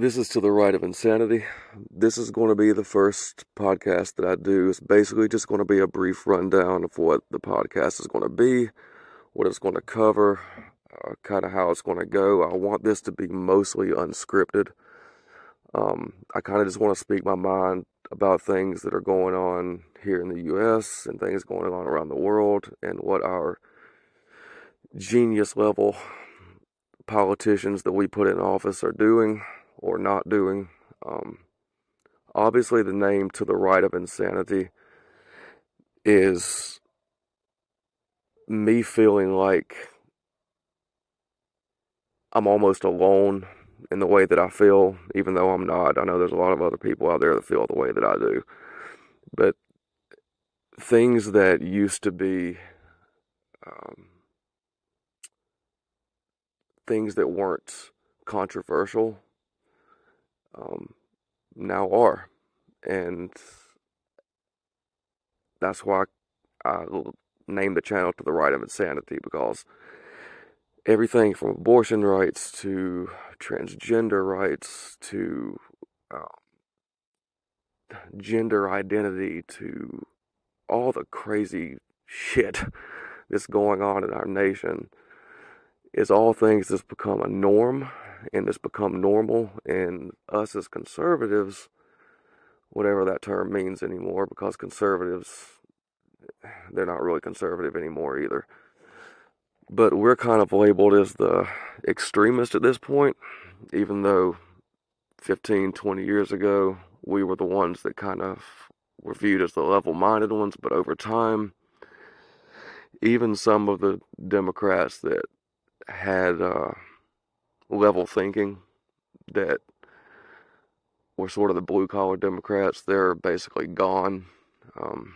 This is to the right of insanity. This is going to be the first podcast that I do. It's basically just going to be a brief rundown of what the podcast is going to be, what it's going to cover, uh, kind of how it's going to go. I want this to be mostly unscripted. Um, I kind of just want to speak my mind about things that are going on here in the U.S. and things going on around the world and what our genius level politicians that we put in office are doing or not doing. Um, obviously, the name to the right of insanity is me feeling like I'm almost alone in the way that I feel, even though I'm not. I know there's a lot of other people out there that feel the way that I do. But things that used to be um, things that weren't controversial um, now are. And that's why I named the channel to the right of insanity because everything from abortion rights to transgender rights to um, gender identity to all the crazy shit that's going on in our nation is all things that's become a norm and it's become normal and us as conservatives whatever that term means anymore because conservatives they're not really conservative anymore either but we're kind of labeled as the extremist at this point, even though 15, 20 years ago, we were the ones that kind of were viewed as the level minded ones. But over time, even some of the Democrats that had uh, level thinking, that were sort of the blue collar Democrats, they're basically gone. Um,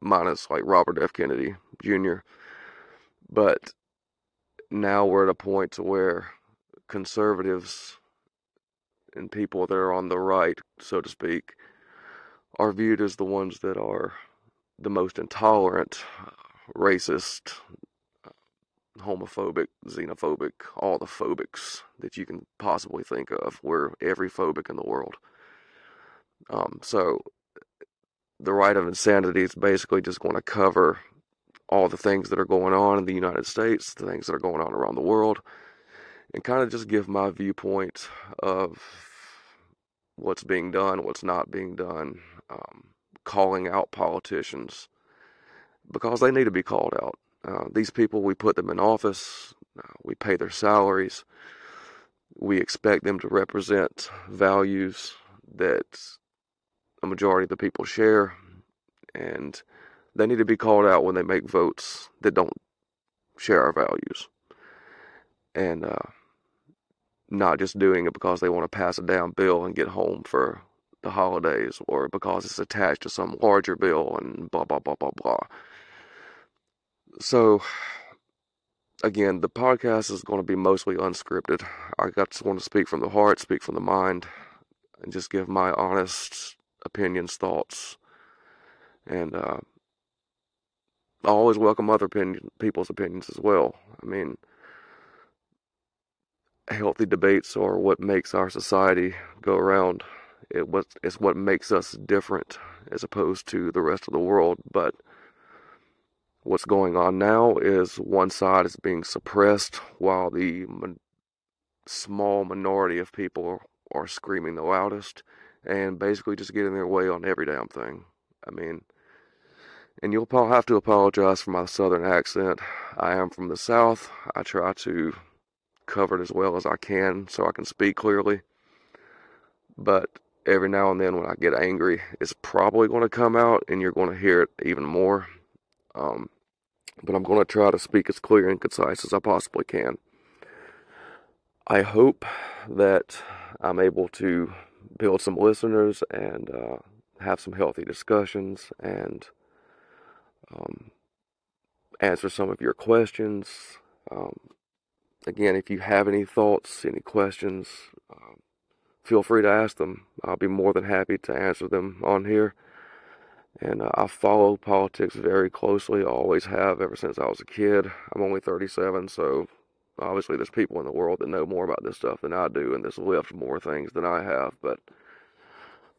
minus like Robert F. Kennedy Jr. But now we're at a point to where conservatives and people that are on the right, so to speak, are viewed as the ones that are the most intolerant, racist, homophobic, xenophobic, all the phobics that you can possibly think of. We're every phobic in the world. Um, so the right of insanity is basically just going to cover all the things that are going on in the United States, the things that are going on around the world, and kind of just give my viewpoint of what's being done, what's not being done, um, calling out politicians because they need to be called out. Uh, these people, we put them in office, uh, we pay their salaries, we expect them to represent values that a majority of the people share, and they need to be called out when they make votes that don't share our values. And uh, not just doing it because they want to pass a down bill and get home for the holidays or because it's attached to some larger bill and blah, blah, blah, blah, blah. So, again, the podcast is going to be mostly unscripted. I got want to speak from the heart, speak from the mind, and just give my honest opinions, thoughts, and uh, I always welcome other opinion, people's opinions as well. I mean, healthy debates are what makes our society go around. It it's what makes us different as opposed to the rest of the world. But what's going on now is one side is being suppressed while the small minority of people are screaming the loudest and basically just getting their way on every damn thing. I mean and you'll have to apologize for my southern accent. I am from the south. I try to cover it as well as I can so I can speak clearly. But every now and then when I get angry, it's probably going to come out and you're going to hear it even more. Um, but I'm going to try to speak as clear and concise as I possibly can. I hope that I'm able to build some listeners and uh, have some healthy discussions and um, answer some of your questions. Um, again, if you have any thoughts, any questions, um, feel free to ask them. I'll be more than happy to answer them on here. And uh, I follow politics very closely. I always have ever since I was a kid. I'm only 37, so obviously there's people in the world that know more about this stuff than I do, and this lift more things than I have. But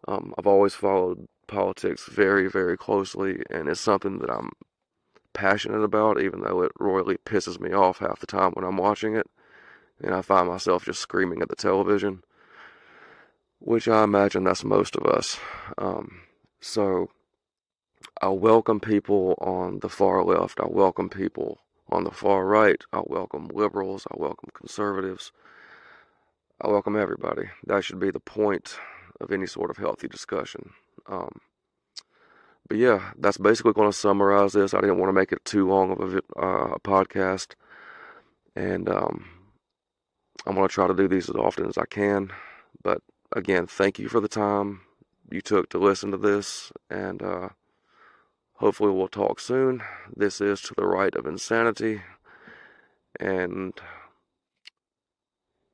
um, I've always followed politics very, very closely, and it's something that I'm passionate about, even though it royally pisses me off half the time when I'm watching it, and I find myself just screaming at the television, which I imagine that's most of us. Um, so I welcome people on the far left. I welcome people on the far right. I welcome liberals. I welcome conservatives. I welcome everybody. That should be the point of any sort of healthy discussion. Um, but yeah, that's basically going to summarize this. I didn't want to make it too long of a, uh, a podcast, and um, I'm going to try to do these as often as I can. But again, thank you for the time you took to listen to this, and uh, hopefully we'll talk soon. This is To the Right of Insanity, and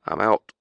I'm out.